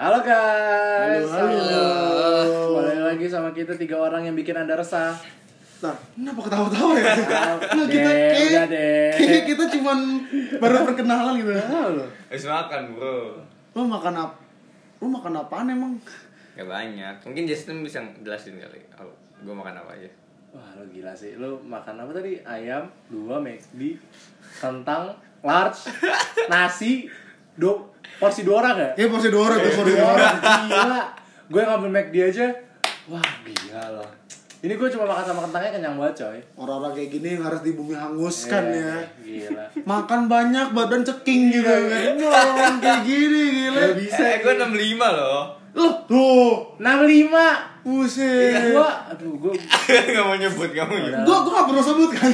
Halo guys. Halo, halo. Balik lagi sama kita tiga orang yang bikin anda resah. Nah, kenapa ketawa-tawa ya? Nah, kita kayak, udah deh. kayak kita cuman baru perkenalan gitu. Halo. Habis makan bro Lu makan apa? Lu makan apaan emang? Gak banyak Mungkin Justin bisa jelasin kali oh, Gue makan apa aja Wah, lu gila sih. Lu makan apa tadi? Ayam, dua McD, kentang, large, nasi, do porsi dua orang ya? Ya porsi dua orang tuh, sorry Dua dua orang. Gila. Gue ngambil McD aja. Wah, gila loh. Ini gue cuma makan sama kentangnya kenyang banget coy. Orang-orang kayak gini yang harus di bumi hanguskan Iya, ya. Gila. Makan banyak badan ceking gitu kan. Ini orang kayak gini gila. Gak bisa. Eh gue 65 loh Loh, tuh. 65. Buset. Gua aduh gue Gak mau nyebut mau nyebut Gua gua gak perlu sebut kan.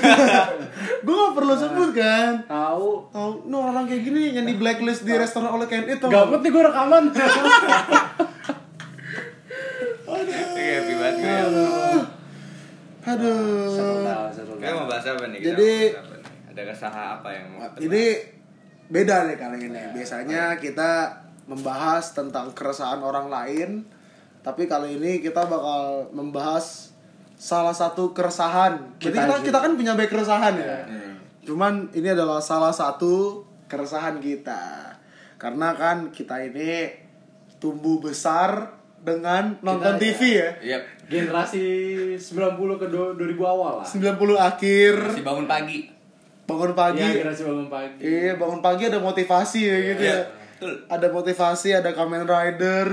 gua gak perlu sebut kan. tahu Tahu, no orang kayak gini yang di blacklist di restoran oleh KNI tuh. Gabut nih gue rekaman. Iya gue ya Aduh. Seru tau, seru Kita mau bahas apa nih? Kita Jadi- apa nih? Ada kesaha apa yang mau Ini beda nih kali ini. Biasanya kita membahas tentang keresahan orang lain, tapi kali ini kita bakal membahas salah satu keresahan. Jadi Kita kita, kita kan punya banyak keresahan ya. Hmm. Cuman ini adalah salah satu keresahan kita. Karena kan kita ini tumbuh besar dengan nonton Kita- TV ya. Iya Generasi 90 ke do- 2000 awal lah. 90 akhir, Masih bangun pagi bangun pagi. Iya, generasi bangun pagi. Iya, bangun pagi ada motivasi ya gitu Iya ya. Betul Ada motivasi, ada Kamen Rider,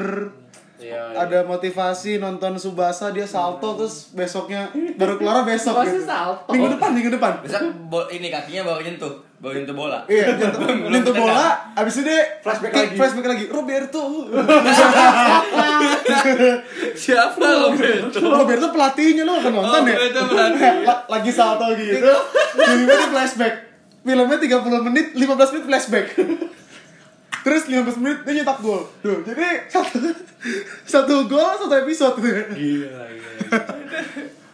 Iya. ada motivasi nonton Subasa dia salto terus besoknya baru keluar besok gitu. salto. Minggu depan, minggu depan. Bisa bo- ini kakinya baru nyentuh Baru nyentuh bola Iya, nyentuh, nyentuh bola, abis itu dia Flashback lagi. flashback lagi. Roberto. Siapa lo Beto? Roberto pelatihnya lo kan nonton Oh, ya? Roberto lagi salto gitu. Tiba-tiba dia flashback. Filmnya 30 menit, 15 menit flashback. Terus 15 menit dia nyetak gol. Tuh, jadi satu satu gol satu episode. Gila, gila.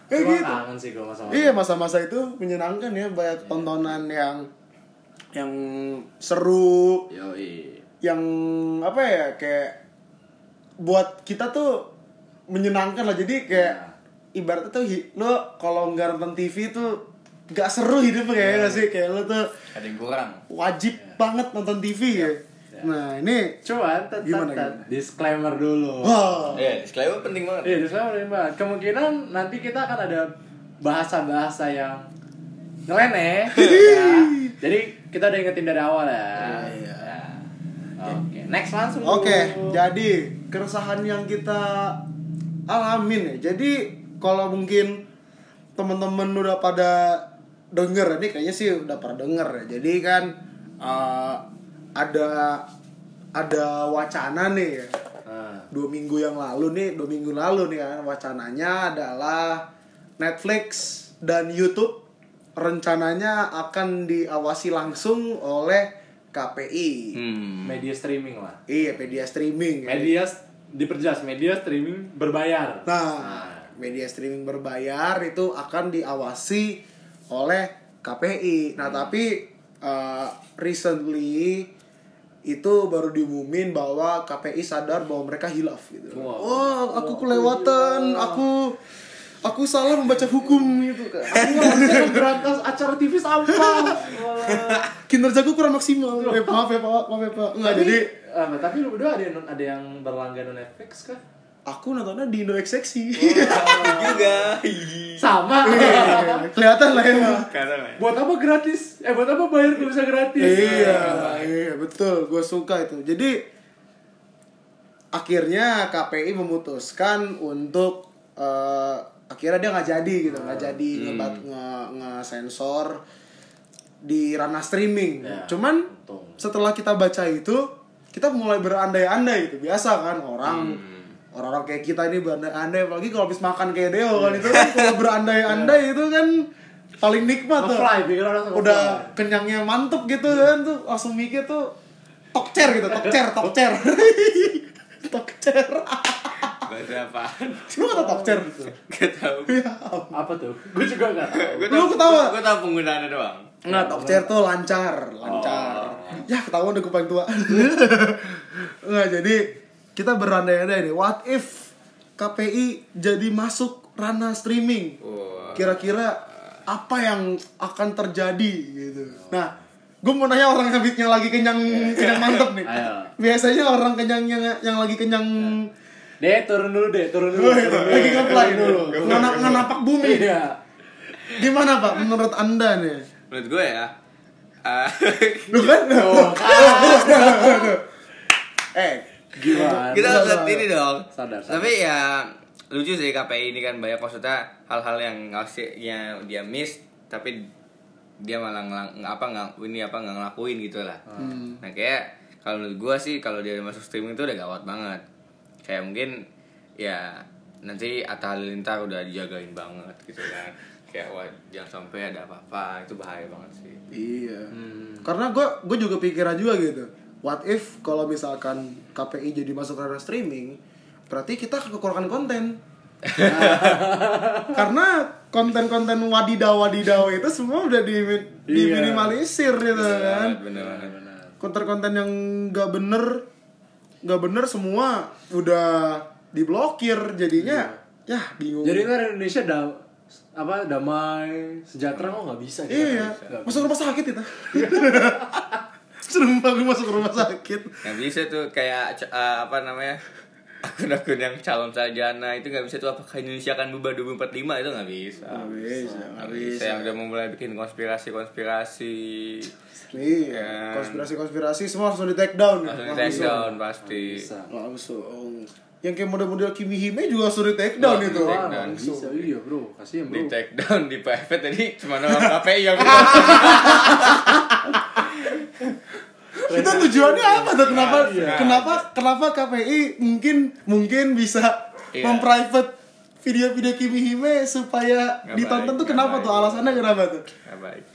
Kayak gitu. kangen sih gue masa Iya masa-masa itu menyenangkan ya banyak tontonan yang yang seru, Yoi. yang apa ya kayak buat kita tuh menyenangkan lah. Jadi kayak ibaratnya tuh lo kalau nggak nonton TV tuh nggak seru hidupnya kayak nggak sih kayak lo tuh Ada yang kurang wajib banget nonton TV ya. Nah ini Cuman, tet, Gimana, tet, gimana? disclaimer dulu. wah Iya disclaimer penting banget Iya, disclaimer penting banget. Kemungkinan nanti kita akan ada bahasa-bahasa yang nyeleneh. ya. Jadi kita udah ingetin dari awal ya. Iya. Ya. Oke, next langsung. Oke, dulu. jadi keresahan yang kita alamin ya. Jadi kalau mungkin teman-teman udah pada denger ini kayaknya sih udah pada denger ya. Jadi kan eh, ada ada wacana nih ya. Nah, Dua minggu yang lalu nih, dua minggu lalu nih kan wacananya adalah Netflix dan YouTube rencananya akan diawasi langsung oleh KPI. Hmm media streaming lah. Iya, media streaming. ya. Media diperjelas media streaming berbayar. Nah, media streaming berbayar itu akan diawasi oleh KPI. Nah, tapi uh, recently itu baru diumumin bahwa KPI sadar bahwa mereka hilaf gitu. Wow. Wah, aku kelewatan, aku aku salah membaca hukum gitu kan. Aku harusnya berantas acara TV sampah. kinerjaku kurang maksimal. Eh, maaf ya, Pak. Maaf ya, Pak. Enggak, jadi eh, tapi lu berdua ada yang ada yang berlangganan Netflix kah? Aku nontonnya di Indo Seksi. juga Sama. Iya, Kelihatan lah ya. Karena buat apa gratis? Eh buat apa bayar kalau bisa gratis? Iya, iya betul, gue suka itu. Jadi akhirnya KPI memutuskan untuk eh, akhirnya dia nggak jadi gitu, nggak jadi ngebat nge, nge-sensor di ranah streaming. Ya, Cuman untung. setelah kita baca itu, kita mulai berandai-andai gitu. Biasa kan orang orang-orang kayak kita ini berandai-andai apalagi kalau habis makan kayak Deo kan itu kan kalau berandai-andai itu kan paling nikmat tuh. Udah kenyangnya mantep gitu kan tuh langsung mikir tuh tokcer gitu tokcer tokcer. Tokcer. Bahasa apaan? lu kata tokcer? Gak tau. Ya Apa tuh? Gue juga gak. Gue Lu ketawa? Gue tau penggunaannya doang. Nggak tokcer tuh lancar lancar. Ya ketahuan udah gue paling tua. Nggak jadi kita berandai-andai nih. What if KPI jadi masuk ranah streaming? Kira-kira apa yang akan terjadi gitu. Nah, gue mau nanya orang yang lagi kenyang kenyang mantep nih. Ayo. Biasanya orang kenyang yang yang lagi kenyang Deh, turun dulu deh, turun dulu. Oh, iya, turun lagi ngeplay dulu. Nganak nganapak bumi. Iya. Gimana Pak menurut Anda nih? Menurut gue ya. ah, Lu kan? Oh, eh, Gimana? kita lihat ini dong. Sadar, sadar. Tapi ya lucu sih KPI ini kan banyak maksudnya hal-hal yang ngasihnya dia miss tapi dia malah ngelang, apa nggak ini apa nggak ngelakuin gitu lah. Nah kayak kalau menurut gua sih kalau dia masuk streaming itu udah gawat banget. Kayak mungkin ya nanti Atta Halilintar udah dijagain banget gitu kan. Kayak wah jangan sampai ada apa-apa itu bahaya banget sih. Iya. Hmm. Karena gue gue juga pikiran juga gitu. What if kalau misalkan KPI jadi masuk ranah streaming, berarti kita kekurangan konten. Karena konten-konten wadidaw-wadidaw itu semua udah di diminimalisir gitu kan. Bener banget. Konten-konten yang nggak bener nggak bener semua udah diblokir jadinya ya bingung. Jadi kan Indonesia da apa damai sejahtera kok nggak bisa iya, Nggak masuk rumah sakit itu. Sumpah gue masuk rumah sakit. nggak bisa tuh kayak eh, apa namanya akun-akun yang calon sarjana itu nggak bisa tuh apakah Indonesia akan berubah 2045 itu nggak bisa Nggak bisa, nggak bisa bisa. yang udah mulai bikin konspirasi konspirasi Iya, Ya. konspirasi-konspirasi semua langsung di take down langsung di take down pasti. Langsung. Yang kayak model-model Kimi Hime juga di take down itu. di take down. bisa iya bro, kasihan di bro. take down di private tadi cuma orang KPI yang Itu tujuannya apa tuh? Kenapa Iya. kenapa kenapa KPI mungkin mungkin bisa Iya. memprivate video-video Kimi Hime supaya Nggak ditonton baik, tuh kenapa baik. tuh? Alasannya kenapa tuh? Nggak baik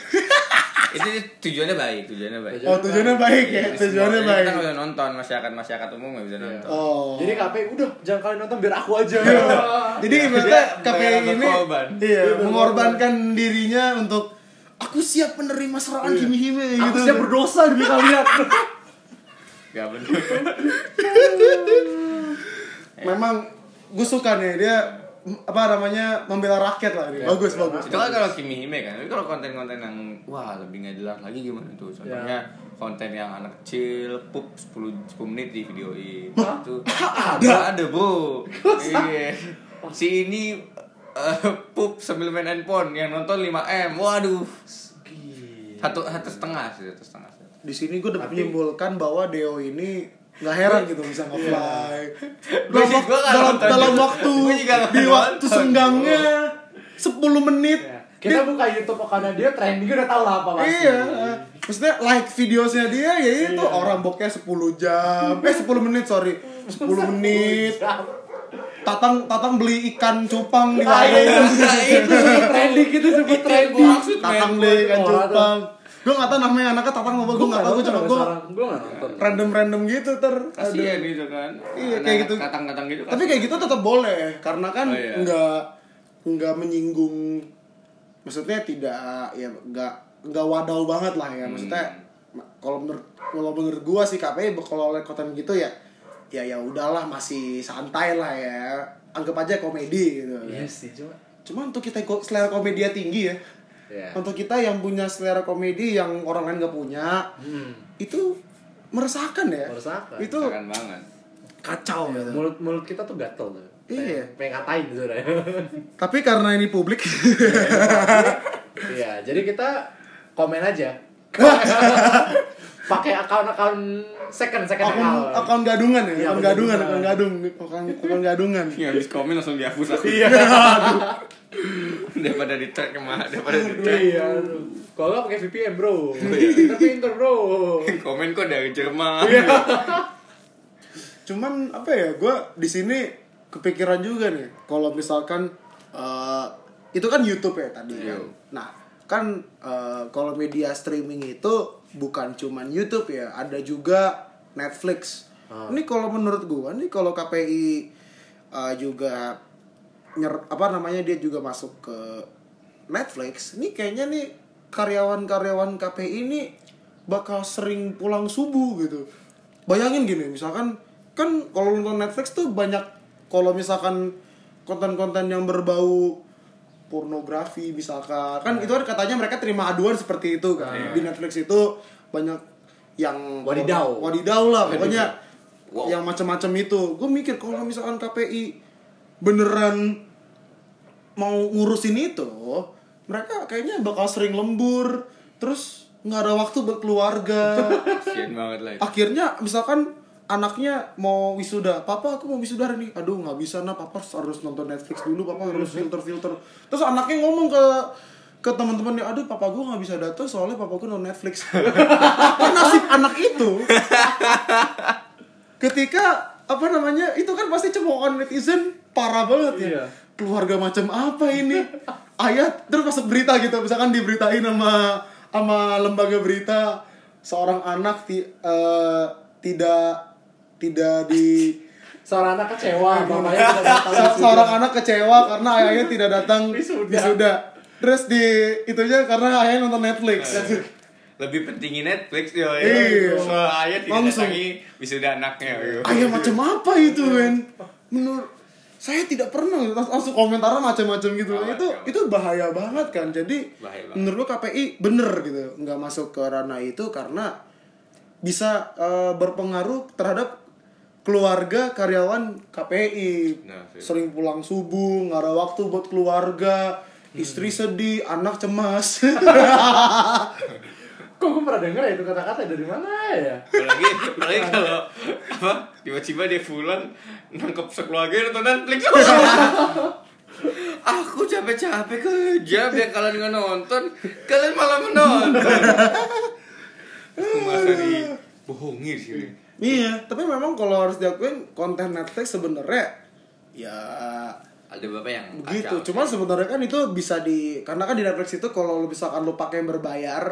itu tujuannya baik tujuannya baik Oh, tujuannya baik ya. Tujuannya baik. kita nggak bisa nonton masyarakat masyarakat umum nggak bisa nonton Oh. Jadi KPI udah jangan kalian nonton biar aku aja. Jadi ibaratnya KPI ini iya, mengorbankan dirinya untuk aku siap menerima serangan Kimi Hime aku gitu. siap berdosa demi kalian. nggak bener. Memang gue suka nih dia apa namanya membela rakyat lah ini. Bagus bagus. itu kan kalau Kimi Hime kan tapi kalau konten-konten yang wah lebih nggak jelas lagi gimana tuh. Contohnya konten yang anak kecil pup 10 10 menit di videoin itu ada? ada bu. Iya. Si ini eh, pup sambil main handphone yang nonton 5 m waduh satu satu setengah sih satu setengah. Di sini gue udah menyimpulkan bahwa Deo ini nggak heran gitu bisa nge-fly. Gua Dalam, sih- wak- dalam, dalam waktu di waktu senggangnya 10 menit. Ya. Kita buka YouTube account dia trending udah tahu lah apa pasti. Iya, maksudnya like videosnya dia ya itu Iya. orang bokeh 10 jam, eh 10 menit sorry, 10 menit. Tatang Tatang beli ikan cupang di Ah, iya. warung. itu sebut trending itu sebut trending. Tatang beli ikan cupang. Gue gak tau namanya anaknya Tatang apa, gue gak tau, gue cuma gue gue nonton. random-random gitu ter. kasihan gitu kan Iya, kayak gitu. katang-katang gitu Tapi kayak gitu tetap boleh karena kan Oh, iya. nggak nggak menyinggung maksudnya tidak ya nggak nggak wadau banget lah ya maksudnya Hmm. kalau menurut kalau menurut gua sih KPI kalau oleh konten gitu ya ya ya udahlah masih santai lah ya anggap aja komedi gitu Iya sih cuma. cuma untuk kita selera komedi tinggi ya Ya. untuk kita yang punya selera komedi yang orang lain nggak punya Hmm. itu meresahkan ya Meresahkan. itu Keren banget kacau gitu Mulut mulut kita tuh gatel tuh. Iya. Pengen, pengen ngatain gitu tapi karena ini publik Iya, jadi kita komen aja. Pakai akun-akun second second akun account. akun gadungan ya, Iya, akun gadungan, akun gadung, akun, akun gadungan. Ya, habis komen langsung dihapus aku. Iya. daripada di tag ke mana daripada di tag. Iya. Kalau nggak pakai VPN bro. Kita pinter bro. komen kok dari Jerman. Iya. Cuman apa ya, gue di sini kepikiran juga nih, kalau misalkan eh, itu kan YouTube ya tadi kan. Iya. Nah, kan eh, kalau media streaming itu bukan cuman YouTube ya, ada juga Netflix. Ah. Ini kalau menurut gue, nih kalau KPI eh, juga nyer apa namanya dia juga masuk ke Netflix, ini kayaknya nih karyawan-karyawan KPI ini bakal sering pulang subuh gitu. Bayangin gini, misalkan kan kalau nonton Netflix tuh banyak kalau misalkan konten-konten yang berbau pornografi misalkan. Kan itu kan katanya mereka terima aduan seperti itu kan. Di Netflix itu banyak yang Wadidaw. wadidaw lah pokoknya Wow. yang macam-macam itu. Gue mikir kalau misalkan KPI beneran mau ngurusin itu mereka kayaknya bakal sering lembur terus nggak ada waktu buat keluarga. Kasian banget lah itu. akhirnya misalkan anaknya mau wisuda papa aku mau wisuda hari ini. Aduh nggak bisa nah papa harus nonton Netflix dulu. Papa harus filter filter terus anaknya ngomong ke ke teman-temannya aduh papa gue nggak bisa datang soalnya papa gue nonton Netflix. Apa nasib anak itu. Ketika apa namanya itu kan pasti cemoohan netizen parah banget ya. Iya. keluarga macam apa ini? Ayat terus masuk berita gitu misalkan diberitain sama sama lembaga berita seorang anak ti- eh, tidak tidak di Seorang anak kecewa, bapaknya tidak datang se- wisuda. seorang anak kecewa karena ayahnya tidak datang Wisuda. Terus di itunya karena ayahnya nonton Netflix. Lebih pentingin Netflix yo. Iya. Soal ayah tidak Langsung. datangi wisuda anaknya. yo. Ayah macam apa itu, men? Menurut saya tidak pernah Lang- langsung komentarnya macam-macam gitu. Gawat, itu itu bahaya banget kan. Jadi Bahaya banget. menurut lu KPI bener gitu, nggak masuk ke ranah itu karena bisa eh, berpengaruh terhadap keluarga karyawan KPI. Nah, sih. Sering pulang subuh, nggak ada waktu buat keluarga, istri sedih, anak cemas. Kok gue pernah denger ya itu kata-kata dari mana ya? apalagi apalagi kalau apa tiba-tiba dia pulang nangkep sekeluarga nonton Netflix aku capek-capek kerja biar kalian nggak nonton kalian malah menonton aku merasa dibohongi sih iya, tapi memang kalau harus diakuin konten Netflix sebenarnya ya ada bapak yang begitu kacau. cuman sebenarnya kan itu bisa di karena kan di Netflix itu kalau lu misalkan lu pakai yang berbayar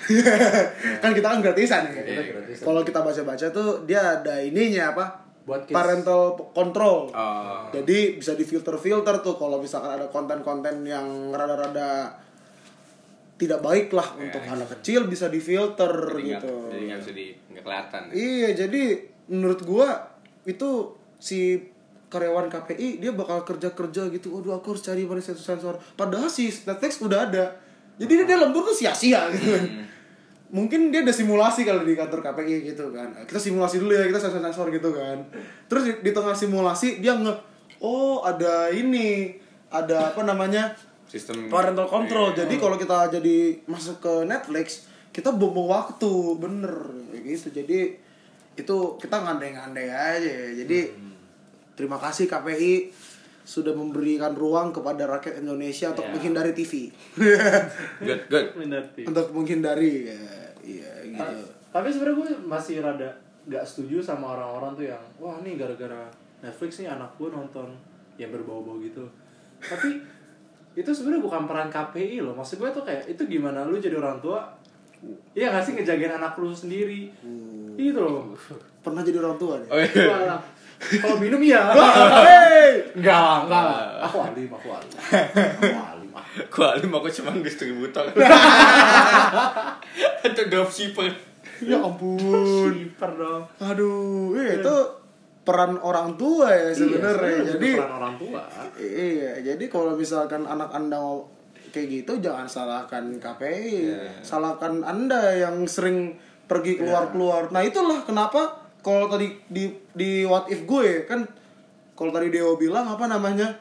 kan kita kan gratisan ya Iya, gratisan. kalau kita baca-baca tuh dia ada ininya apa Buat kids. parental control oh jadi bisa di filter-filter tuh kalau misalkan ada konten-konten yang rada-rada tidak baik lah untuk anak kecil bisa difilter jadi gitu jadi nggak bisa di nggak kelihatan Iya, jadi menurut gua itu si karyawan KPI dia bakal kerja-kerja gitu. Waduh, aku harus cari mana sensor sensor. Padahal si Netflix udah ada. Jadi dia lembur tuh sia-sia gitu kan. Mungkin dia ada simulasi kalau di kantor KPI gitu kan. Kita simulasi dulu ya, kita sensor-sensor gitu kan. Terus di, di tengah simulasi dia nge oh ada ini, ada apa namanya? Sistem parental control. Iya. Jadi kalau kita jadi masuk ke Netflix, kita buang waktu, bener kayak gitu. Jadi itu kita ngandai-ngandai aja. Jadi Hmm. terima kasih KPI sudah memberikan ruang kepada rakyat Indonesia untuk Ya. menghindari TV. good good untuk menghindari ya, iya gitu. Ta- Tapi sebenarnya gue masih rada gak setuju sama orang-orang tuh yang wah nih gara-gara Netflix nih anak gue nonton yang berbau-bau gitu. Tapi itu sebenarnya bukan peran KPI loh. Maksud gue tuh kayak itu gimana lu jadi orang tua? Iya gak sih ngejagain anak lu sendiri? Gitu loh. Pernah jadi orang tua nih. oh iya. Kalau minum iya. Hey! Enggak, enggak. Aku alim, aku alim. Aku alim. ah. Kualim aku cuma distributor Atau dropshipper Ya ampun. Shipper dong. Aduh, iya, itu peran orang tua ya sebenarnya. Iya, jadi peran orang tua. Iya, jadi kalau misalkan anak anda kayak gitu jangan salahkan KPI, salahkan anda yang sering pergi keluar-keluar. Nah itulah kenapa kalau tadi di di what if gue kan kalau tadi Dewo bilang apa namanya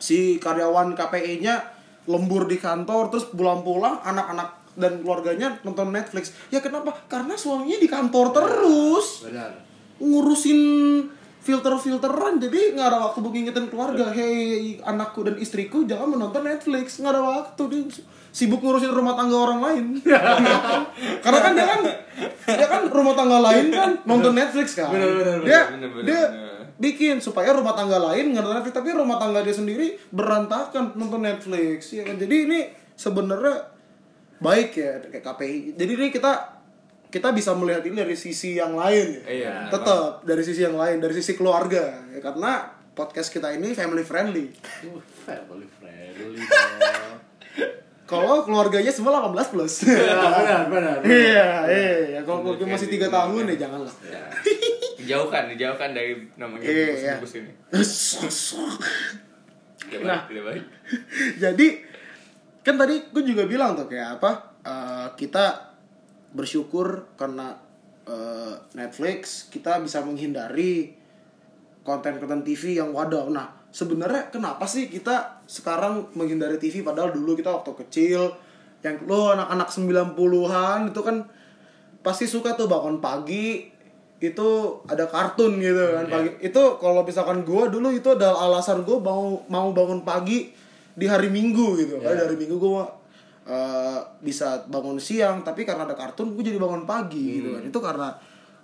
si karyawan KPI-nya lembur di kantor terus pulang-pulang anak-anak dan keluarganya nonton Netflix. Ya kenapa? Karena suaminya di kantor terus Benar. Ngurusin filter-filteran. Jadi nggak ada waktu buat ngingetin keluarga hei anakku dan istriku jangan menonton Netflix. Nggak ada waktu. Dia sibuk ngurusin rumah tangga orang lain. Karena kan dia kan dia kan rumah tangga lain kan nonton Netflix kan. Bener, bener, bener, dia bener, bener, dia bener. bikin supaya rumah tangga lain nggak nonton Netflix tapi rumah tangga dia sendiri berantakan nonton Netflix ya kan. Jadi ini sebenarnya baik ya kayak KPI jadi ini kita kita bisa melihat ini dari sisi yang lain ya Iya tetap dari sisi yang lain dari sisi keluarga ya, karena podcast kita ini family friendly Uh, family friendly kalau keluarganya semua 18 plus Ya, benar, benar. benar. iya iya kalau keluarga masih tiga tahun ya janganlah Ya. Jauhkan, dijauhkan dari namanya Iya, iya. bungkus ini. Tidak Nah. Jadi kan tadi gue juga bilang tuh kayak apa? eh, kita bersyukur karena eh, Netflix kita bisa menghindari konten-konten TV yang wadah. Nah, sebenarnya kenapa sih kita sekarang menghindari TV padahal dulu kita waktu kecil yang lo anak-anak 90-an itu kan pasti suka tuh bangun pagi itu ada kartun gitu kan pagi. Itu kalau misalkan gue dulu itu adalah alasan gue mau mau bangun pagi di hari minggu gitu. Kan dari minggu gue bisa bangun siang tapi karena ada kartun gue jadi bangun pagi gitu kan. Itu karena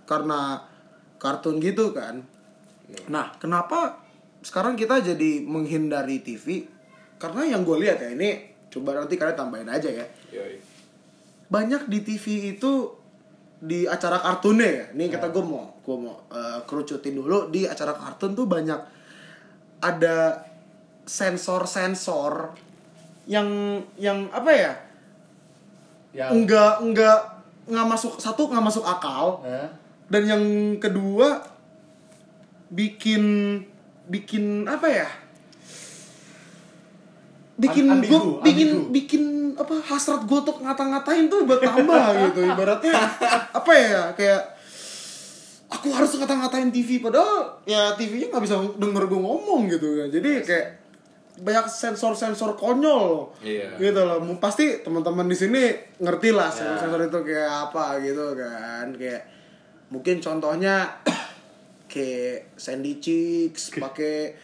karena kartun gitu kan. Nah kenapa sekarang kita jadi menghindari TV karena yang gue lihat ya ini coba nanti kalian tambahin aja ya. Yoi. banyak di TV itu di acara kartunnya ya. Nih kata gue mau gue mau eh, kerucutin dulu. Di acara kartun tuh banyak ada sensor-sensor yang yang apa ya? Yang Enggak enggak nggak masuk satu nggak masuk akal eh, dan yang kedua bikin bikin apa ya? bikin Am- ambigu, gue bikin ambigu. bikin apa hasrat gue untuk ngata-ngatain tuh bertambah gitu ibaratnya apa ya kayak aku harus ngata-ngatain TV padahal ya TV-nya nggak bisa denger gue ngomong gitu kan jadi kayak banyak sensor-sensor konyol. Iya. gitu loh. Pasti teman-teman di sini ngerti lah sensor-sensor itu kayak apa gitu kan. Kayak mungkin contohnya kayak Sandy Chicks pakai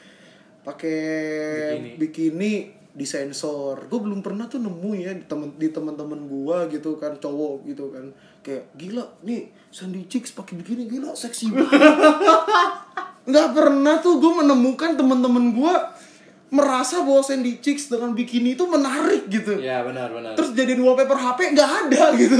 pakai Bikini. bikini disensor gue belum pernah tuh nemu ya di temen di teman-teman gua gitu kan cowok gitu kan. Kayak gila nih Sandy Chicks pakai bikini gila seksi. Banget nggak pernah tuh gue menemukan teman-teman gua merasa bahwa Sandy Chicks dengan bikini itu menarik gitu. Ya benar benar. terus jadiin wallpaper HP nggak ada gitu.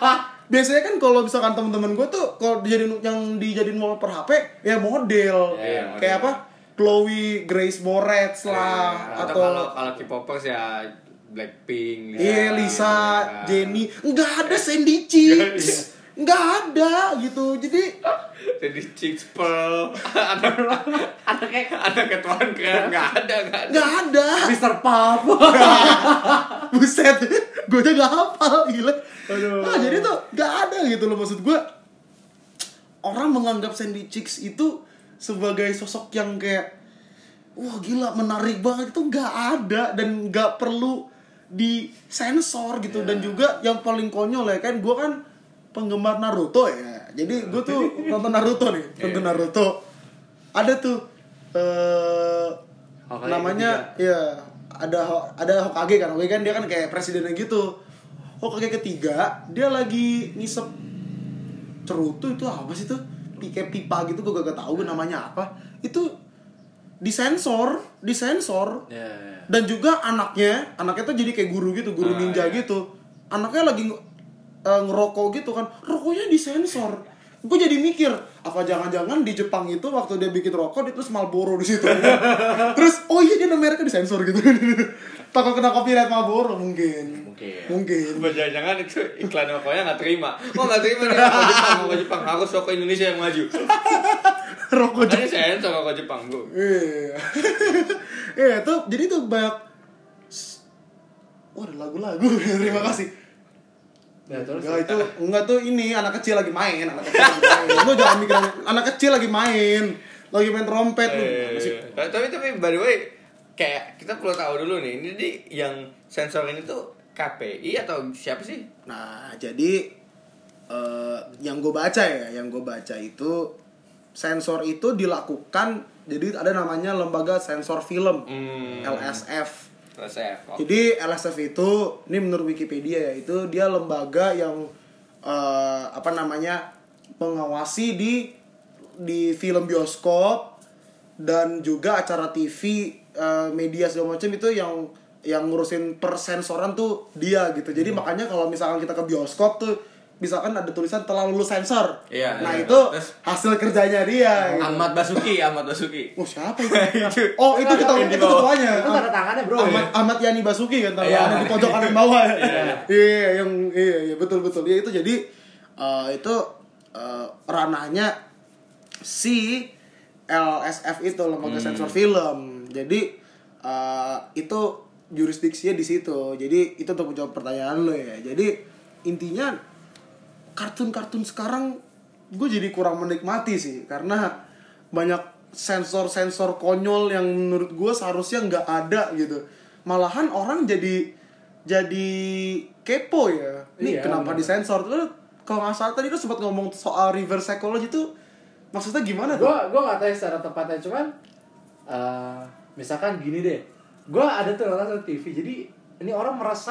Biasanya kan kalau misalkan teman-teman gue tuh kalau dijadiin yang dijadiin wallpaper HP ya model. Iya, model. kayak apa? Chloe Grace Moretz lah Eh, atau atau kalau kalau K-popers ya Blackpink, Iya Lisa, kan. Jenny, nggak ada Sandy Chicks, nggak ada gitu. Jadi Jadi Chicks Pearl, anak anaknya anaknya Tuan keren nggak ada nggak ada. nggak ada. Mr. Puff. Buset, gue aja nggak hafal gila. Nah, jadi tuh nggak ada gitu loh maksud gue. Orang menganggap Sandy Chicks itu sebagai sosok yang kayak wah gila menarik banget itu nggak ada dan nggak perlu disensor gitu dan juga yang paling konyol ya kan gue kan penggemar Naruto ya. Jadi gue tuh nonton Naruto nih nonton Naruto. Ada tuh eh Hokage namanya ya ada ada Hokage kan. Hokage kan dia kan kayak presidennya gitu. Hokage ketiga dia lagi ngisep cerutu itu apa sih tuh? Pi- kayak pipa gitu gue gak tahu namanya apa. Itu disensor disensor. Ya, ya. dan juga anaknya anaknya tuh jadi kayak guru gitu guru Ah, ninja iya. gitu. Anaknya lagi eh, ngerokok gitu kan rokoknya disensor gue jadi mikir apa jangan-jangan di Jepang itu waktu dia bikin rokok dia terus Marlboro di situ terus oh iya dia mereknya disensor gitu takut kena copyright Marlboro mungkin Mungkin. mungkin Apa Jangan-jangan itu iklan rokoknya nggak terima. Kok nggak terima nih rokok Jepang, rokok Jepang harus rokok Indonesia yang maju. rokok saya sensor rokok Jepang bu. Iya. Iya, tuh jadi tuh banyak Wah, ada lagu-lagu. Terima kasih. Ya, terus itu enggak tuh ini anak kecil lagi main, anak kecil lagi main. Lu jangan mikir anak, kecil lagi main. Lagi main trompet lu. Eh, Masih tapi tapi by the way kayak kita perlu tahu dulu nih ini di yang sensor ini tuh KPI atau siapa sih? Nah, jadi eh, yang gue baca ya, yang gue baca itu sensor itu dilakukan jadi ada namanya lembaga sensor film Hmm. LSF. LSF. Oh. Jadi LSF itu ini menurut Wikipedia ya itu dia lembaga yang eh, apa namanya mengawasi di di film bioskop dan juga acara TV eh, media segala macam itu yang yang ngurusin persensoran tuh dia gitu. Jadi makanya kalau misalkan kita ke bioskop tuh misalkan ada tulisan telah lulus sensor. Iya, nah iya. itu Terus- hasil kerjanya dia. gitu. Ahmad Basuki, Ahmad Basuki. Oh siapa itu? Oh itu kita itu ketuanya. Itu tanda tangannya, bro. Ahmad Ahmad Yani Basuki kan tanda Iya. di pojok kanan bawah. Iya, iya yang iya iya betul betul. Iya itu jadi eh, itu eh, ranahnya si LSF itu lembaga sensor film. Jadi eh, itu jurisdiksinya di situ. Jadi itu untuk menjawab pertanyaan lo ya. Jadi intinya kartun-kartun sekarang gue jadi kurang menikmati sih karena banyak sensor-sensor konyol yang menurut gue seharusnya nggak ada gitu. Malahan orang jadi jadi kepo ya. Ini Iya, kenapa bener. disensor? Terus kalau nggak salah tadi lu sempat ngomong soal reverse psychology itu maksudnya gimana tuh? gue gue nggak tahu ya secara tepatnya cuman eh, misalkan gini deh gue ada tuh nonton TV jadi ini orang meras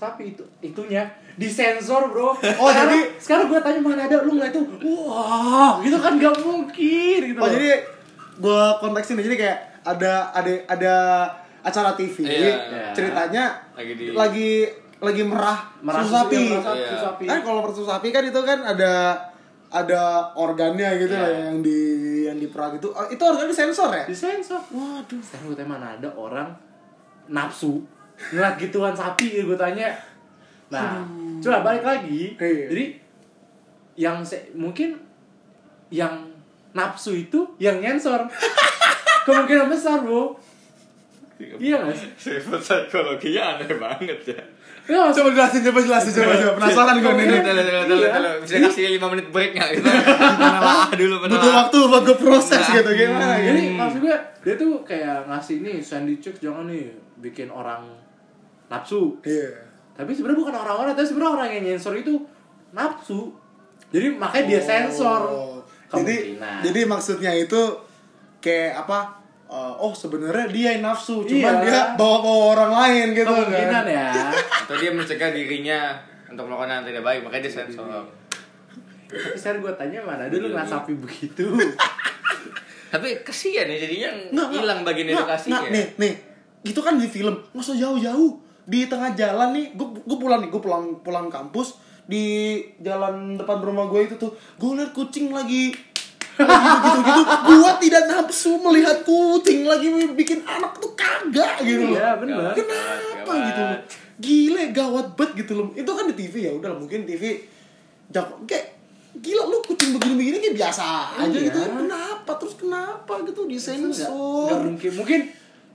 sapi itu itunya disensor bro Oh, sekarang, jadi- sekarang gue tanya mana ada lu nggak itu wah gitu kan nggak mungkin gitu Oh loh. jadi gue konteksin jadi kayak ada ada ada acara TV Iya. ceritanya Lagi di- lagi lagi merah, Merah susu sapi. iya, Iya. sapi Kan kalau susu sapi kan itu kan ada ada organnya gitu Iya. lah yang di yang diperah gitu. Oh, itu organ disensor ya? disensor waduh sekarang gue tanya mana ada orang nafsu ngeliat gituan sapi gue tanya nah coba balik lagi Iya. jadi yang se- mungkin yang nafsu itu yang nyensor kemungkinan besar bro iya sih Sifat psikologinya aneh banget ya. Iya, maksud- Coba jelasin, coba jelasin, coba coba. Penasaran gue nih. Iya. Bisa kasih 5 menit break nggak? Gitu. Penelaah dulu, Butuh penelaah. waktu buat gue proses Nah. gitu gimana jadi gitu. maksud gue dia tuh kayak ngasih nih Sandy Chicks jangan nih bikin orang nafsu Iya. tapi sebenarnya bukan orang-orang tapi sebenarnya orang yang nyensor itu nafsu jadi makanya dia sensor Oh. Jadi Kemungkinan. jadi maksudnya itu kayak apa? uh, oh sebenarnya dia yang nafsu, cuman Iya. dia bawa-bawa orang lain gitu kemungkinan kan. ya Atau dia mencegah dirinya untuk melakukan yang tidak baik, makanya dia sensor. tapi sekarang gue tanya mana dulu ngeliat sapi begitu Tapi kesian ya jadinya hilang bagian edukasinya. nggak, nih, nih. Itu kan di film, nggak usah jauh-jauh. Di tengah jalan nih, gue gue pulang nih, gue pulang pulang kampus. Di jalan depan rumah gue itu tuh, gue liat kucing lagi. Gitu gitu gue tidak nafsu melihat kucing lagi bikin anak tuh kagak gitu loh. Iya bener. Kenapa Gawat. gitu loh? Gile gawat banget gitu loh. Itu kan di TV ya udah mungkin TV jak kayak gila lu kucing begini-begini kayak biasa aja Iya. gitu kenapa? Terus kenapa gitu? Disensor mungkin. Mungkin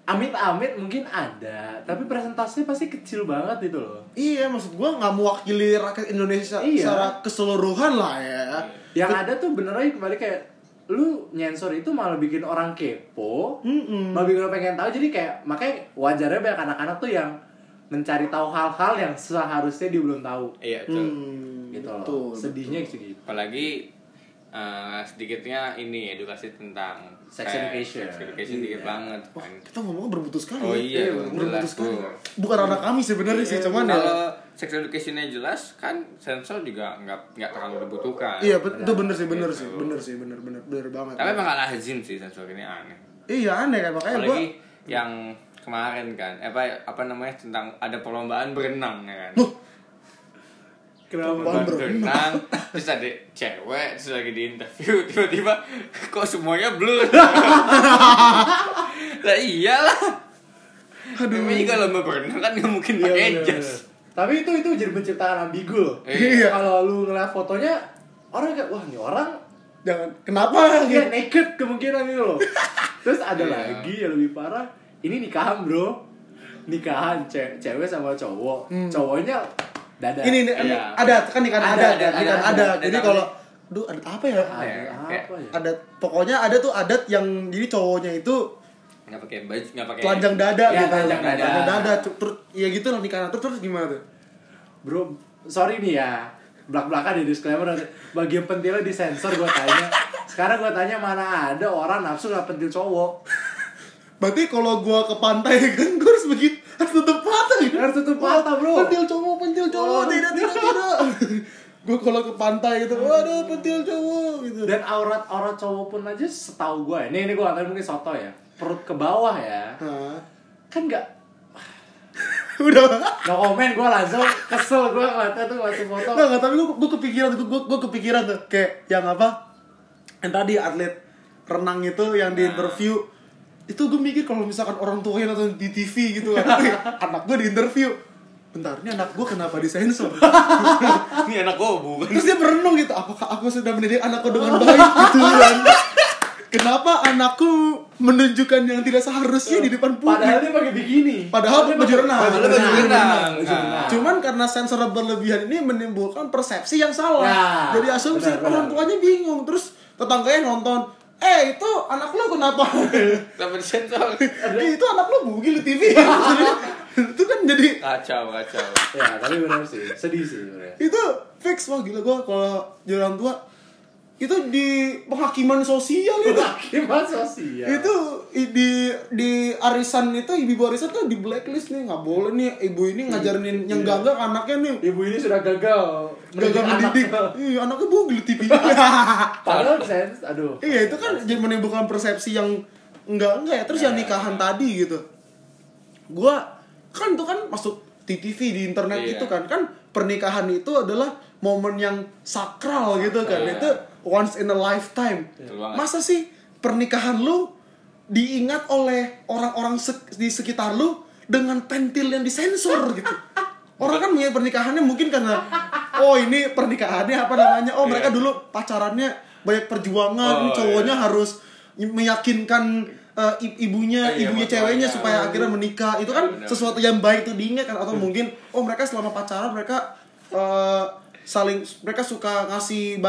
amit-amit mungkin ada tapi presentasinya pasti kecil banget itu loh. Iya maksud gua nggak mewakili rakyat Indonesia Iya. secara keseluruhan lah ya. Yang ada tuh bener aja kembali kayak lu nyensor itu malah bikin orang kepo Mm-mm. malah bikin orang pengen tahu. Jadi kayak makanya wajarnya banyak anak-anak tuh yang mencari tahu hal-hal yang seharusnya dia belum tahu. Iya, betul. Hmm, gitu betul, loh sedihnya segitu Apalagi eh, sedikitnya ini edukasi tentang Sex education. Sex education dikit Iya. banget. Wah, kita ngomong bermutu sekali Oh ya. iya, bermutu jelas sekali bukan anak kami sebenarnya sih cuman ya Kalau sex educationnya jelas kan sensor juga nggak nggak terlalu dibutuhkan. iya itu bener sih bener Gitu. sih bener sih bener bener bener banget Tapi emang lazim sih sensor ini aneh. iya aneh kan makanya gua Apalagi yang kemarin kan, apa apa namanya tentang ada perlombaan berenang ya kan. Loh, kenapa? Bro? berenang terus ada cewek terus lagi di interview tiba-tiba kok semuanya blur? Lah iyalah. Aduh. Namanya juga lomba berenang kan nggak mungkin Iya, pakai jas. tapi itu itu jadi menciptakan ambigu loh. Iya. kalau lu ngeliat fotonya orang kayak wah ini orang jangan kenapa? Dia gitu naked kemungkinan itu loh. Terus ada Iya. lagi yang lebih parah ini nikahan bro. Nikahan ce cewek sama cowok. Cowoknya dada. Ini, ini Iya. ada kan ikan ada, Ada, ada, ada, ikan ada, ada, ada. jadi kalau duh ada apa ya? Ada ya, apa ya? Pokoknya ada tuh adat yang jadi cowoknya itu nggak pakai baju nggak pakai telanjang dada Ya, gitu. telanjang dada. telanjang dada terus ya gitu lah nikahan terus terus gimana tuh? Bro sorry nih ya. Belak belakan di disclaimer bagian pentilnya disensor gue tanya. Sekarang gue tanya mana ada orang nafsu nggak pentil cowok? Berarti kalau gua ke pantai kan gua harus begitu harus tutup mata. Gitu Harus tutup mata, bro. pentil cowok pentil cowok. Oh. tidak tidak tidak. Gua kalau ke pantai gitu waduh pentil cowok gitu. Dan aurat aurat cowok pun aja setahu gue ini ini gue nggak mungkin soto ya. Perut ke bawah ya. Hah. kan nggak udah. No komen gue langsung kesel gue ngeliatnya tuh waktu foto. Nggak, nggak, tapi gue, gue kepikiran tuh, gue, gue kepikiran tuh. Kayak yang apa? Yang tadi atlet renang itu yang di interview Itu gue mikir kalau misalkan orang tuanya nonton di TV gitu kan Anak gue di interview bentar ini anak gue kenapa disensor Ini anak gue bukan. terus dia merenung gitu apakah aku sudah mendidik anakku dengan baik gitu kan kenapa anakku menunjukkan yang tidak seharusnya di depan Padahal publik dia pakai bikini. Padahal baju renang. Padahal baju renang. Baju Nah. renang. Cuman karena sensor berlebihan ini menimbulkan persepsi yang salah. Ya, Jadi asumsi orang tuanya bingung. Terus tetangganya nonton, eh itu anak lu kenapa? Tapi sensor. eh, itu anak lu bugil di TV. itu kan jadi Kacau, kacau. Ya, tapi benar sih. Sedih sih itu fix wah gila gua kalau jadi orang tua itu di penghakiman sosial itu. Gimana sosial? itu di di arisan itu ibu arisan tuh di blacklist nih nggak boleh nih ibu ini ngajarin yang Iya. gangga anaknya nih Ibu ini sudah gagal gagal mendidik anak. iya anaknya bugil TV Padahal sens, aduh. iya itu kan jadi menimbulkan persepsi yang enggak enggak ya terus yang nikahan tadi gitu gua kan itu kan masuk di TV di internet Iya. itu kan kan pernikahan itu adalah momen yang sakral gitu kan Iya. itu once in a lifetime banget. masa sih pernikahan lu diingat oleh orang-orang sek- di sekitar lu dengan pentil yang disensor gitu orang kan punya pernikahannya mungkin karena oh ini pernikahannya apa namanya oh mereka Iya. dulu pacarannya banyak Oh, perjuangan cowoknya harus meyakinkan eh, i- ibunya Iya, ibunya betul. ceweknya Iya. supaya akhirnya menikah itu kan Benar. sesuatu yang baik itu diingat kan atau mungkin oh mereka selama pacaran mereka eh, saling mereka suka ngasih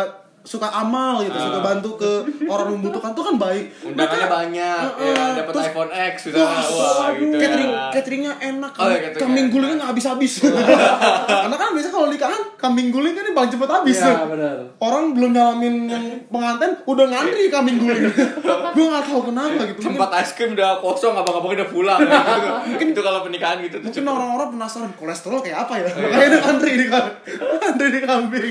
suka amal gitu suka bantu ke orang yang membutuhkan itu kan baik Undangannya banyak, Heeh, ya, dapat terus- iPhone X sudah. Wah, Wah, gitu ya. catering, cateringnya enak, Oh, cateringnya kambing gulingnya nggak habis-habis. Karena kan biasa kalau nikahan kambing guling kan paling cepet habis. Iya, benar. Orang belum nyalamin yang pengantin udah ngantri kambing guling. Gue nggak tahu kenapa gitu. Tempat es krim udah kosong, abang-abang udah pulang. Mungkin itu kalau pernikahan gitu tuh. mungkin orang-orang penasaran kolesterol kayak apa ya. Makanya dia ngantri di ngantri di kambing.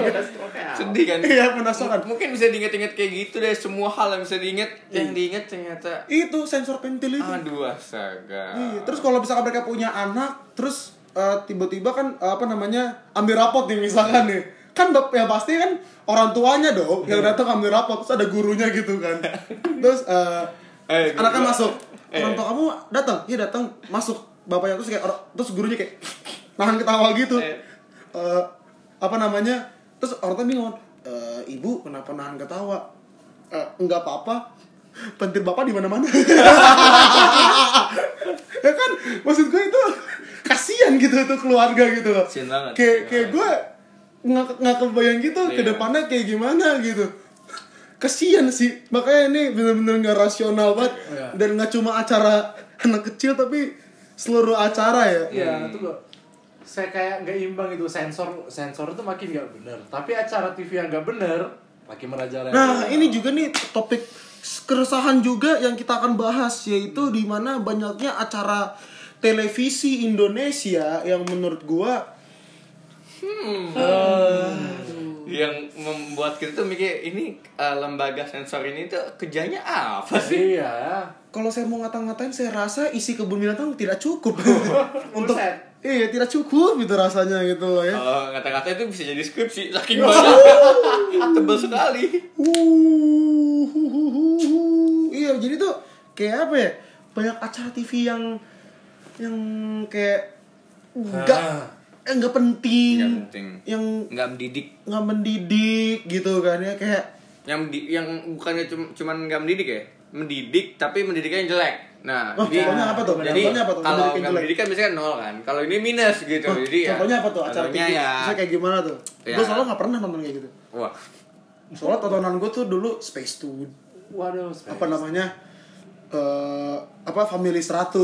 Sedih kan? Iya penasaran. Mungkin bisa diinget-inget kayak gitu deh semua hal yang bisa diinget yang diinget ternyata Itu sensor pentil itu. aduh astaga. Iya, terus kalau misalkan mereka punya anak, terus eh, tiba-tiba kan eh, apa namanya ambil rapot nih misalkan nih, kan ya pasti kan orang tuanya dong yang datang ambil rapot, terus ada gurunya gitu kan, terus eh, Eh, anaknya gua- masuk, eh. orang tua kamu datang, iya datang, masuk, bapaknya terus kayak terus gurunya kayak nahan ketawa gitu, Eh. Eh, apa namanya, terus orang tua bingung, "Eh, ibu kenapa nahan ketawa? "Eh, enggak apa-apa, pentil bapak di mana-mana. ya kan maksud gue itu kasihan gitu tuh keluarga gitu loh kayak kayak gue nggak nggak kebayang gitu ke Iya. depannya kayak gimana gitu kasihan sih makanya ini bener-bener nggak rasional banget Iya. dan nggak cuma acara anak kecil tapi seluruh acara ya Iya, itu kok. Saya kayak nggak imbang itu sensor sensor itu makin nggak bener. Tapi acara TV yang nggak bener makin merajalela. Nah, ini juga nih topik keresahan juga yang kita akan bahas yaitu di mana banyaknya acara televisi Indonesia yang menurut gua yang membuat kita tuh mikir ini eh, lembaga sensor ini tuh kerjanya apa sih? Iya. kalau saya mau ngata-ngatain saya rasa isi kebun binatang tidak cukup untuk Buset. Iya tidak cukup itu rasanya gitu loh ya. Kalau kata-kata itu bisa jadi skripsi saking banyak tebel sekali. Uh, iya jadi tuh kayak apa ya banyak acara TV yang yang kayak enggak Ah. eh, nggak penting, yang Nggak mendidik. nggak mendidik gitu kan ya kayak Yang di- yang bukannya cuma cuman nggak mendidik ya, mendidik tapi mendidiknya jelek. Nah, Wah, jadi, contohnya apa tuh? Jadi Contohnya apa tuh? kalau nggak jelek. mendidik kan biasanya nol kan. Kalau ini minus gitu. Wah, jadi ya, contohnya apa tuh acara TV ya. Misalnya kayak gimana tuh Ya. gue soalnya nggak pernah nonton kayak gitu Wah, soalnya tontonan gue tuh dulu Space Tune Waduh, apa namanya eh apa Family 100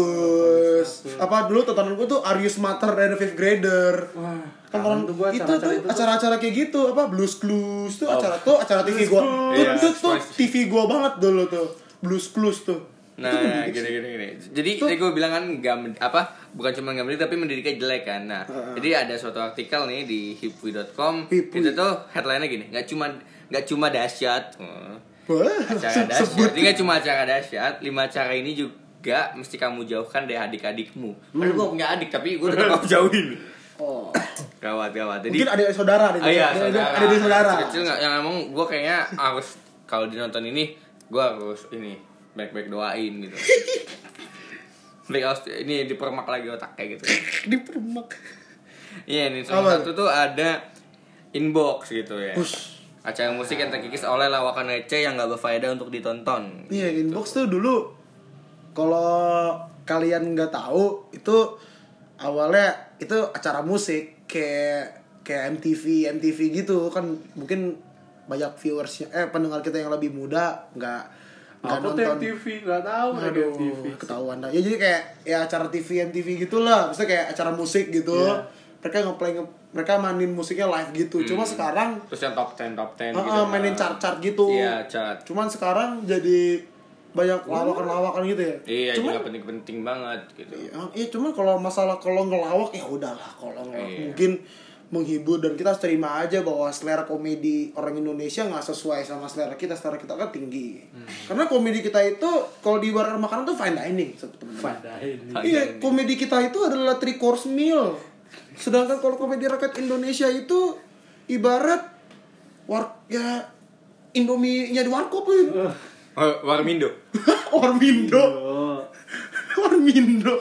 100. apa dulu tontonan gue tuh Arius Mater dan Fifth Grader Wah, tontonan tuh itu acara-acara tuh itu tuh. acara-acara kayak gitu apa Blues Clues tuh Oh. acara tuh acara TV gue Blues tuh, Clues. tuh, Iya, tuh. TV gue banget dulu tuh Blues Clues tuh Nah, mendidik gini gini gini. Jadi Tuh. tadi gue bilang kan men- apa bukan cuma nggak mendidik tapi mendidiknya jelek kan. Nah, Heeh. jadi ada suatu artikel nih di hipwi.com Hipwi. itu tuh headline-nya gini, nggak cuma nggak cuma dahsyat. Oh, acara dahsyat. Jadi nggak cuma acara dahsyat, lima cara ini juga mesti kamu jauhkan dari adik-adikmu. Padahal gue punya adik tapi gue tetap mau jauhin. oh. Gawat gawat. Jadi mungkin ada saudara ada Ah, iya, ada, ada, saudara. ada di saudara Kecil nggak yang emang gue kayaknya harus kalau dinonton ini gue harus ini baik-baik doain gitu. baik harus ini dipermak lagi otaknya gitu. di permak Iya nih, Apa salah satu tuh ada inbox gitu ya. Push. Acara musik yang terkikis oleh lawakan receh yang gak berfaedah untuk ditonton. Iya, inbox tuh dulu kalau kalian nggak tahu itu awalnya itu acara musik kayak kayak MTV MTV gitu kan mungkin banyak viewersnya eh pendengar kita yang lebih muda nggak nggak tuh MTV nggak tahu ada Aduh, MTV. ketahuan dah. Ya jadi kayak ya acara TV MTV gitulah. Maksudnya kayak acara musik gitu. Iya. Mereka ngeplay nge- mereka mainin musiknya live gitu. Cuma sekarang Terus yang top 10 top 10 uh, gitu. mainin chart-chart gitu. Iya, chart. Cuman sekarang jadi banyak lawakan-lawakan gitu ya. Iya, Cuman juga penting-penting banget gitu. Iya, iya cuman kalau masalah kalau ngelawak ya udahlah kalau ngelawak Iya. mungkin menghibur dan kita harus terima aja bahwa selera komedi orang Indonesia nggak sesuai sama selera kita selera kita kan tinggi Hmm. karena komedi kita itu kalau di luar makanan tuh fine dining teman-teman. Pada ini. Iya, komedi kita itu adalah three course meal. Sedangkan kalau komedi rakyat Indonesia itu ibarat war ya Indomie-nya di warkop ya. Oh, Warmindo. Warmindo. Warmindo.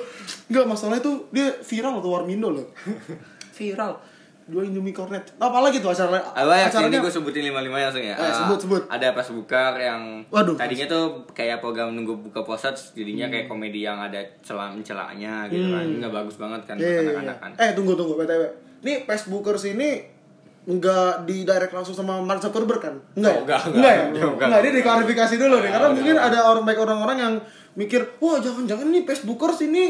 Enggak, masalah itu dia viral tuh Warmindo loh. viral. Dua Indomie Cornet. Apalagi tuh acara Apa ya sini acaranya? gue sebutin lima limanya langsung ya. Eh, Ah, sebut, sebut. Ada pas bukar yang Waduh. tadinya tuh kayak program nunggu buka puasa jadinya kayak komedi yang ada celah celahnya gitu kan. Nggak bagus banget kan buat iya, iya. anak-anak kan. Eh, tunggu tunggu BTW. Nih Facebookers ini enggak di direct langsung sama Mark Zuckerberg kan? Enggak. Oh, enggak, ya? enggak. ya? Enggak, Enggak, enggak. dia diklarifikasi dulu nih karena Enggak, mungkin enggak. ada orang baik orang-orang yang mikir, "Wah, jangan-jangan nih Facebookers ini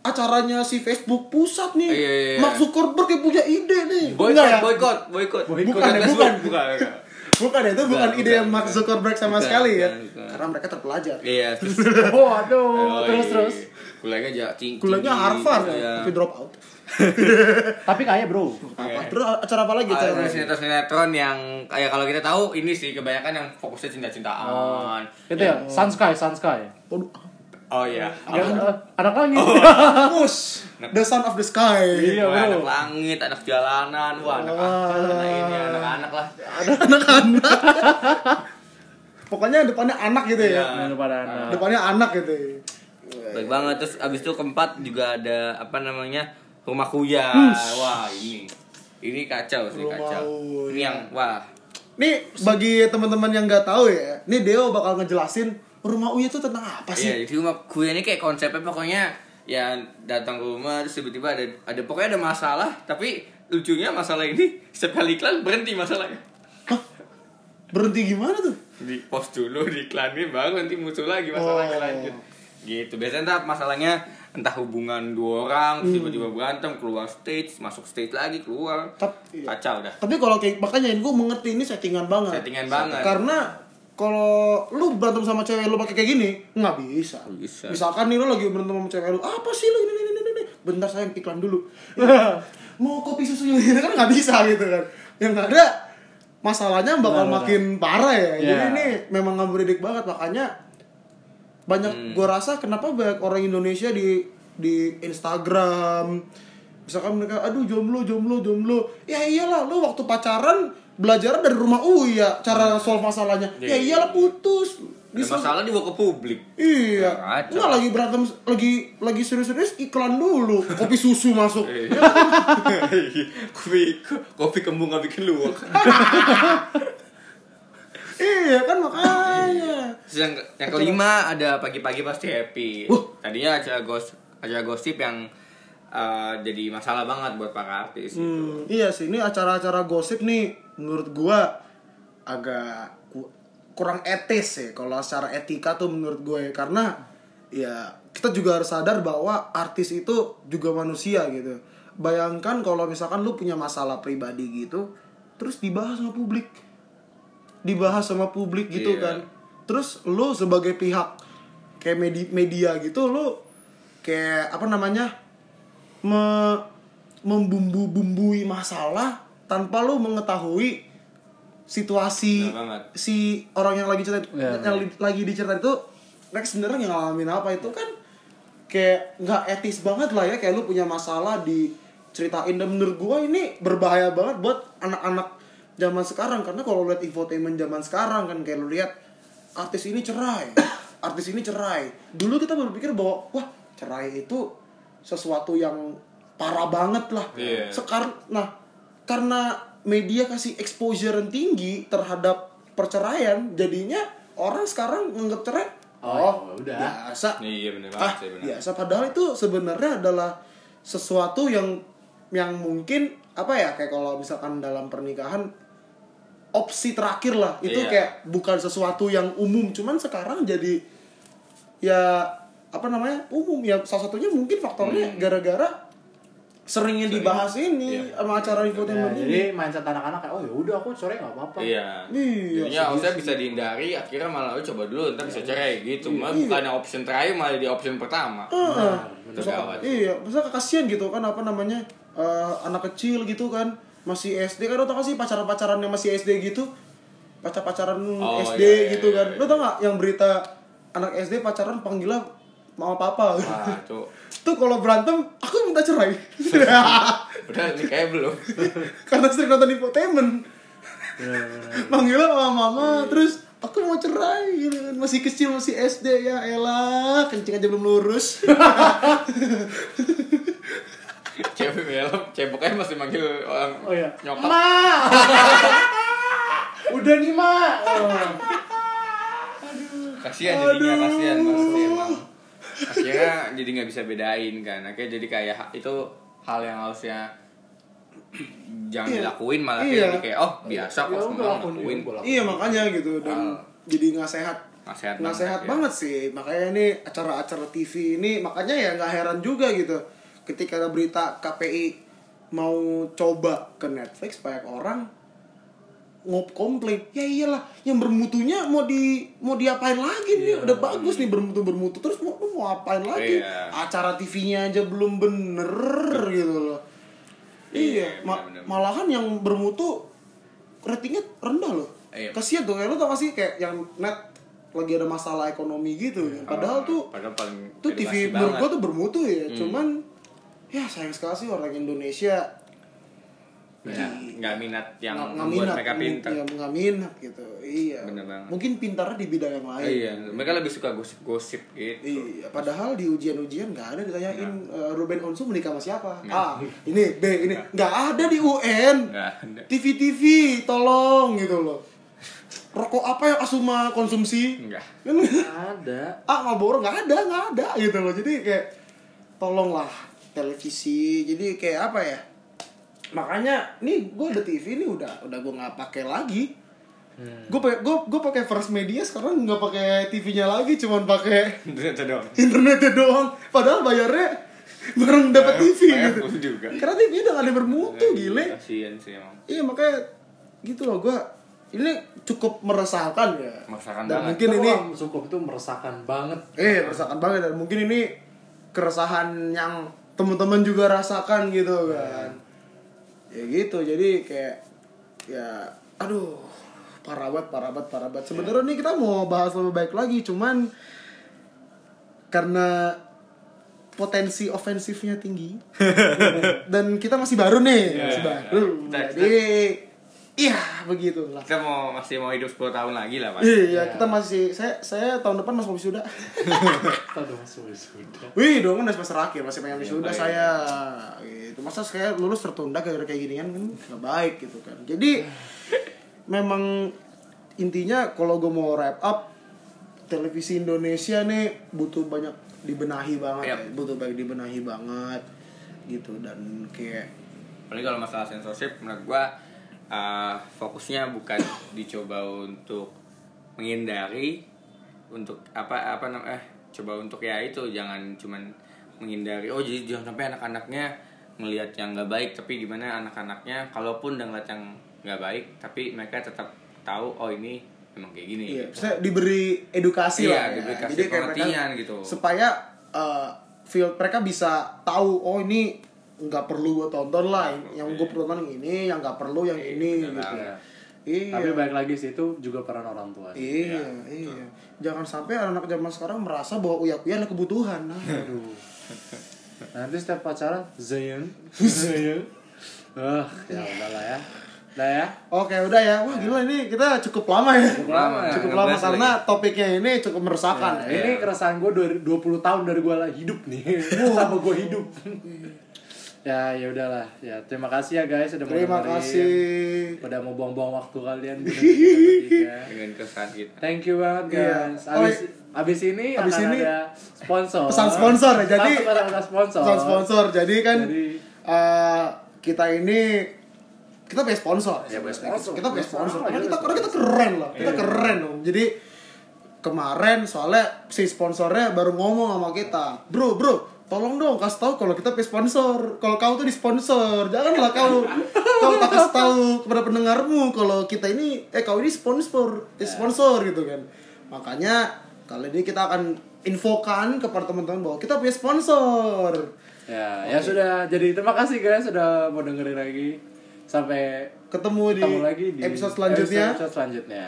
acaranya si Facebook pusat nih. Iya, iya, iya. Mark Zuckerberg yang punya ide nih." Boykot, Enggak ya? boykot, boykot. Bukan, ya, Facebook, bukan. bukan. bukan. Bukan ya, itu bukan, Bukan, ide bukan, yang Mark bukan. Zuckerberg sama Bukan, sekali ya. bukan, bukan. Karena mereka terpelajar. Iya, terus Waduh, Oh, terus iya. terus. Kuliahnya aja tinggi. Kuliahnya Harvard, Iya. tapi drop out. Tapi kaya bro. Apa? Terus acara apa lagi? Acara lagi? sinetron sinetron yang kayak kalau kita tahu ini sih kebanyakan yang fokusnya cinta-cintaan. Itu ya, Sun Sky, Sun Sky. Waduh, Oh iya. Ya, eh, anak langit. Mus, The Son of the Sky. Iya, Wah, anak langit, anak jalanan, wah anak anak ini anak-anak lah. Anak-anak. Pokoknya depannya anak gitu ya. Iya. Nah, pada anak. Depannya anak gitu. ya. Baik banget terus abis itu keempat juga ada apa namanya rumah kuya. Wah ini ini kacau sih Rumah kacau. Ini yang wah Nih bagi teman-teman yang nggak tahu ya, nih Deo bakal ngejelasin rumah Uya itu tentang apa Iya, sih? jadi rumah kuya ini kayak konsepnya pokoknya ya datang ke rumah terus tiba-tiba ada ada pokoknya ada masalah tapi lucunya masalah ini setiap kali iklan berhenti masalahnya. Hah? Berhenti gimana tuh? Di post dulu di iklanin baru nanti muncul lagi masalahnya Oh. lanjut. Gitu. Biasanya entah masalahnya entah hubungan dua orang terus tiba-tiba berantem keluar stage masuk stage lagi keluar Tapi, iya. kacau dah Tapi kalau kayak makanya gue mengerti ini settingan banget. Settingan banget. Karena kalau lu berantem sama cewek lu pakai kayak gini nggak bisa. Bisa. Misalkan nih lu lagi berantem sama cewek lu, apa sih lu ini ini ini ini. Bentar sayang iklan dulu. Mau kopi susu yang ini kan nggak bisa gitu kan. Yang ada masalahnya bakal Benar, makin parah ya. Jadi Iya. ini memang nggak beridik banget makanya banyak Hmm. gua rasa kenapa banyak orang Indonesia di di Instagram misalkan mereka aduh jomblo jomblo jomblo ya iyalah lu waktu pacaran belajar dari rumah Uya cara solve masalahnya ya Iya. iyalah putus Ada Bisa- masalah dibawa ke publik Iya, Kacau. nggak lagi berantem, lagi lagi serius-serius iklan dulu, kopi susu masuk. Iya. kopi kopi kembung nggak bikin luwak iya kan makanya. Yang, yang kelima ada pagi-pagi pasti happy. Tadinya acara gos acara gosip yang uh, jadi masalah banget buat para artis. Hmm, iya sih, ini acara-acara gosip nih menurut gua agak ku- kurang etis ya kalau secara etika tuh menurut gue karena ya kita juga harus sadar bahwa artis itu juga manusia gitu. Bayangkan kalau misalkan lu punya masalah pribadi gitu, terus dibahas sama publik. Dibahas sama publik gitu Iya. kan. Terus lu sebagai pihak kayak media, media gitu lu kayak apa namanya? Me membumbu-bumbui masalah tanpa lu mengetahui situasi si orang yang lagi cerita Iya, yang li- lagi diceritain itu mereka sebenarnya ngalamin apa itu kan kayak nggak etis banget lah ya kayak lu punya masalah diceritain. Dan menurut gua ini berbahaya banget buat anak-anak zaman sekarang. Karena kalau lihat infotainment zaman sekarang kan kayak lu lihat artis ini cerai artis ini cerai. Dulu kita berpikir bahwa wah cerai itu sesuatu yang parah banget lah. Iya. Sekarang nah karena media kasih exposure yang tinggi terhadap perceraian, jadinya orang sekarang nganggap cerai Oh, ya udah. biasa. Iya bener Ah, banget sih bener. biasa padahal itu sebenarnya adalah sesuatu yang yang mungkin apa ya kayak kalau misalkan dalam pernikahan opsi terakhir lah itu Iya. kayak bukan sesuatu yang umum cuman sekarang jadi ya apa namanya umum ya salah satunya mungkin faktornya gara-gara seringnya Sering. dibahas ini Iya. sama acara Ya, infotainment ini jadi mindset anak-anak kayak oh ya udah aku cerai nggak apa-apa. Iya. Iya, Jadinya harusnya bisa dihindari, akhirnya malah "Oh, coba dulu ntar bisa cerai gitu. Malah Iya. bukannya option terakhir malah di option pertama. Ah, Masa- gawat. iya, masa kasihan gitu kan apa namanya eh, anak kecil gitu kan masih SD kan lo tau gak sih pacaran-pacaran yang masih SD gitu pacar-pacaran Oh, SD iya, iya, gitu iya, kan iya. lo tau gak yang berita anak SD pacaran panggilnya mama papa Wah, tuh. tuh kalau berantem aku minta cerai Udah ini kayak belum. karena sering nonton infotainment Bener, bener. panggilnya mama mama terus aku mau cerai gitu kan. masih kecil masih SD ya elah kencing aja belum lurus Cewek belum, ceboknya masih manggil orang Oh iya. nyokap. Ma. udah nih, Ma. Oh. Kasihan jadinya, kasihan banget sih emang. Akhirnya jadi nggak bisa bedain kan. Akhirnya jadi kayak itu hal yang harusnya jangan Iya. dilakuin malah Iya. kayak jadi kayak oh biasa Ya kok udah, semua lakuin, ya. Iya makanya gitu dan Ah. jadi nggak sehat Nggak sehat nggak banget, sehat ya. banget sih makanya ini acara-acara TV ini makanya ya nggak heran juga gitu ketika ada berita KPI mau coba ke Netflix banyak orang ngop komplain ya iyalah yang bermutunya mau di mau diapain lagi nih Iya. udah bagus nih bermutu bermutu terus mau lu mau apain lagi Iya. acara TV-nya aja belum bener gitu loh iya, Iya, ma- malahan yang bermutu ratingnya rendah loh Iya. kasihan tuh kayak lu tau gak sih kayak yang net lagi ada masalah ekonomi gitu padahal Oh, tuh padahal paling tuh TV menurut. Hmm. gua tuh bermutu ya cuman ya sayang sekali sih orang Indonesia ya, nggak minat yang nggak minat mereka pintar ya nggak minat gitu iya Bener banget. mungkin pintarnya di bidang yang lain iya mereka lebih suka gosip-gosip gitu Iya, padahal di ujian-ujian nggak ada ditanyain eh, Ruben Onsu menikah sama siapa. Nggak. A, ini B, ini nggak ada di UN. TV-TV, tolong gitu loh. Rokok apa yang Asuma konsumsi? nggak Kan Ada. ah Marlboro nggak ada, nggak ada gitu loh. Jadi kayak tolonglah televisi. Jadi kayak apa ya? Makanya nih gue ada TV ini udah udah gue nggak pakai lagi. Hmm. Gue pakai gue gue pakai First Media sekarang nggak pakai TV-nya lagi, cuman pakai itu doang internetnya doang padahal bayarnya bareng dapat TV bayar gitu juga. karena TV udah gak ada yang bermutu gile kasian sih emang iya makanya gitu loh gua ini cukup meresahkan ya Meresahkan dan banget. mungkin ini cukup itu meresahkan banget. eh meresahkan banget dan mungkin ini keresahan yang teman-teman juga rasakan gitu kan ya gitu jadi kayak ya aduh parah banget parah banget parah banget. Sebenarnya nih kita mau bahas lebih baik lagi cuman karena potensi ofensifnya tinggi dan kita masih baru nih Iya, masih iya. baru Kita- jadi iya begitulah kita mau masih mau hidup 10 tahun lagi lah pak iya kita masih saya saya tahun depan masuk wisuda Kita udah masuk sudah. Wih, dong udah semester akhir masih pengen wisuda baik. saya. Gitu. Masa saya lulus tertunda gara-gara kayak ginian kan nggak baik gitu kan. Jadi memang intinya kalau gue mau wrap up televisi Indonesia nih butuh banyak dibenahi banget Yap. ya. butuh banyak dibenahi banget gitu dan kayak Apalagi kalau masalah censorship menurut gua uh, fokusnya bukan dicoba untuk menghindari untuk apa apa nam- eh coba untuk ya itu jangan cuman menghindari oh jadi jangan sampai anak-anaknya ngelihat yang nggak baik tapi gimana anak-anaknya kalaupun udah ngeliat yang nggak baik tapi mereka tetap tahu oh ini emang kayak gini Iya, gitu. diberi edukasi Iya, lah ya. diberi kasih Jadi pengertian mereka, gitu. Supaya uh, feel mereka bisa tahu oh ini nggak perlu gue tonton lah, yang gue perlu tonton yang ini, yang nggak perlu yang Iya, ini gitu. banget. Iya. Tapi baik lagi sih itu juga peran orang tua. Iya, iya. Jangan sampai anak zaman sekarang merasa bahwa uya-uya adalah kebutuhan. Nah, Aduh. Nanti setiap pacaran Zayn, Zayn. Ah, ya udahlah ya. Udah ya. Oke, udah ya. Wah, gila ini kita cukup lama ya. Cukup lama, Cukup nggak lama karena topiknya ini cukup meresahkan. Nah, ini keresahan gue dari 20 tahun dari gue hidup nih. Sama gue hidup. Ya, ya udahlah. Ya, terima kasih ya guys sudah mau Terima dengerin. kasih. Udah mau buang-buang waktu kalian di kita. dengan kesan kita Thank you banget Iya. guys. Oh, Abis, abis ini abis akan ini ada sponsor. pesan sponsor ya, jadi- pesan sponsor. Pesan sponsor. Jadi kan Jadi- eh, kita ini kita punya sponsor. Ya, punya sponsor. Kita punya sponsor. Karena kita sponsor. karena kita keren loh. Kita Iya. keren loh. Jadi kemarin soalnya si sponsornya baru ngomong sama kita, bro bro, tolong dong kasih tahu kalau kita punya sponsor. Kalau kau tuh di sponsor, janganlah kau kau tak kasih tahu kepada pendengarmu kalau kita ini eh kau ini sponsor, eh, sponsor gitu kan. Makanya kali ini kita akan infokan kepada teman-teman bahwa kita punya sponsor. Ya, ya sudah. Jadi terima kasih guys sudah mau dengerin lagi. Sampai Ketemu di, ketemu lagi di episode selanjutnya. Episode selanjutnya.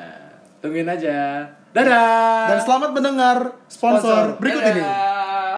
Tungguin aja. Dadah. Dan selamat mendengar sponsor, berikut ini. Dadah.